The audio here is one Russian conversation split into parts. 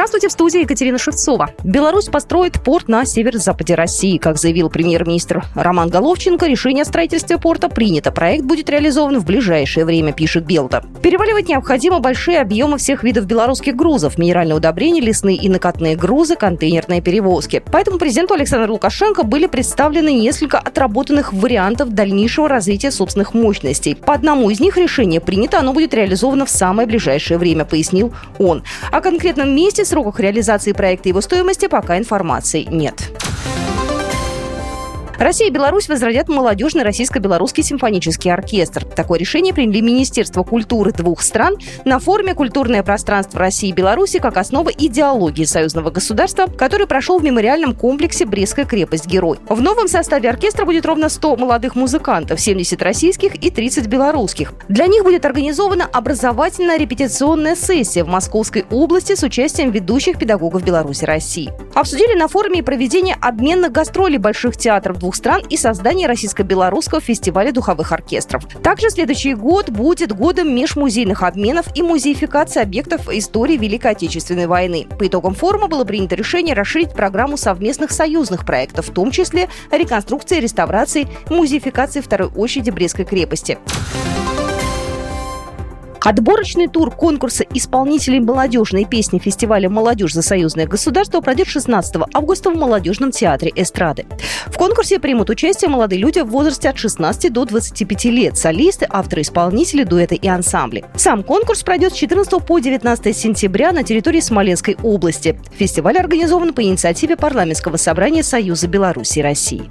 Здравствуйте, в студии Екатерина Шевцова. Беларусь построит порт на северо-западе России. Как заявил премьер-министр Роман Головченко, решение о строительстве порта принято. Проект будет реализован в ближайшее время, пишет Белта. Переваливать необходимо большие объемы всех видов белорусских грузов, минеральные удобрения, лесные и накатные грузы, контейнерные перевозки. Поэтому президенту Александру Лукашенко были представлены несколько отработанных вариантов дальнейшего развития собственных мощностей. По одному из них решение принято, оно будет реализовано в самое ближайшее время, пояснил он. О конкретном месте сроках реализации проекта и его стоимости пока информации нет. Россия и Беларусь возродят молодежный российско-белорусский симфонический оркестр. Такое решение приняли Министерство культуры двух стран на форуме «Культурное пространство России и Беларуси» как основа идеологии союзного государства, который прошел в мемориальном комплексе «Брестская крепость-герой». В новом составе оркестра будет ровно 100 молодых музыкантов, 70 российских и 30 белорусских. Для них будет организована образовательная репетиционная сессия в Московской области с участием ведущих педагогов Беларуси России. Обсудили на форуме проведение обменных гастролей больших театров двух двух стран и создание российско-белорусского фестиваля духовых оркестров. Также следующий год будет годом межмузейных обменов и музеификации объектов истории Великой Отечественной войны. По итогам форума было принято решение расширить программу совместных союзных проектов, в том числе реконструкции, реставрации, музеификации второй очереди Брестской крепости. Отборочный тур конкурса исполнителей молодежной песни фестиваля «Молодежь за союзное государство» пройдет 16 августа в Молодежном театре эстрады. В конкурсе примут участие молодые люди в возрасте от 16 до 25 лет, солисты, авторы-исполнители, дуэты и ансамбли. Сам конкурс пройдет с 14 по 19 сентября на территории Смоленской области. Фестиваль организован по инициативе Парламентского собрания Союза Беларуси и России.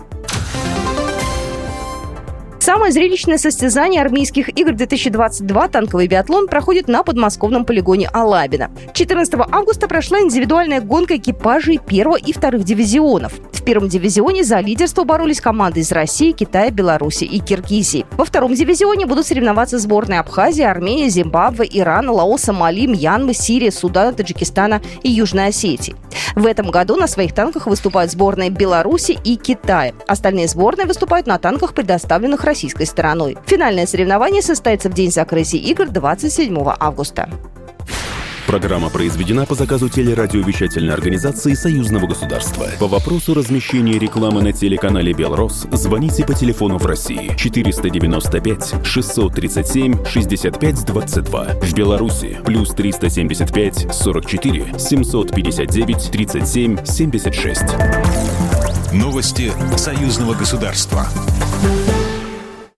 Самое зрелищное состязание армейских игр 2022 танковый биатлон проходит на подмосковном полигоне Алабина. 14 августа прошла индивидуальная гонка экипажей первого и вторых дивизионов. В первом дивизионе за лидерство боролись команды из России, Китая, Беларуси и Киргизии. Во втором дивизионе будут соревноваться сборные Абхазии, Армении, Зимбабве, Ирана, Лаоса, Мали, Мьянмы, Сирии, Судана, Таджикистана и Южной Осетии. В этом году на своих танках выступают сборные Беларуси и Китая. Остальные сборные выступают на танках, предоставленных российской стороной. Финальное соревнование состоится в день закрытия игр 27 августа. Программа произведена по заказу телерадиовещательной организации Союзного государства. По вопросу размещения рекламы на телеканале «Белрос» звоните по телефону в России 495 637 6522. В Беларуси плюс 375 44 759 37 76. Новости Союзного государства.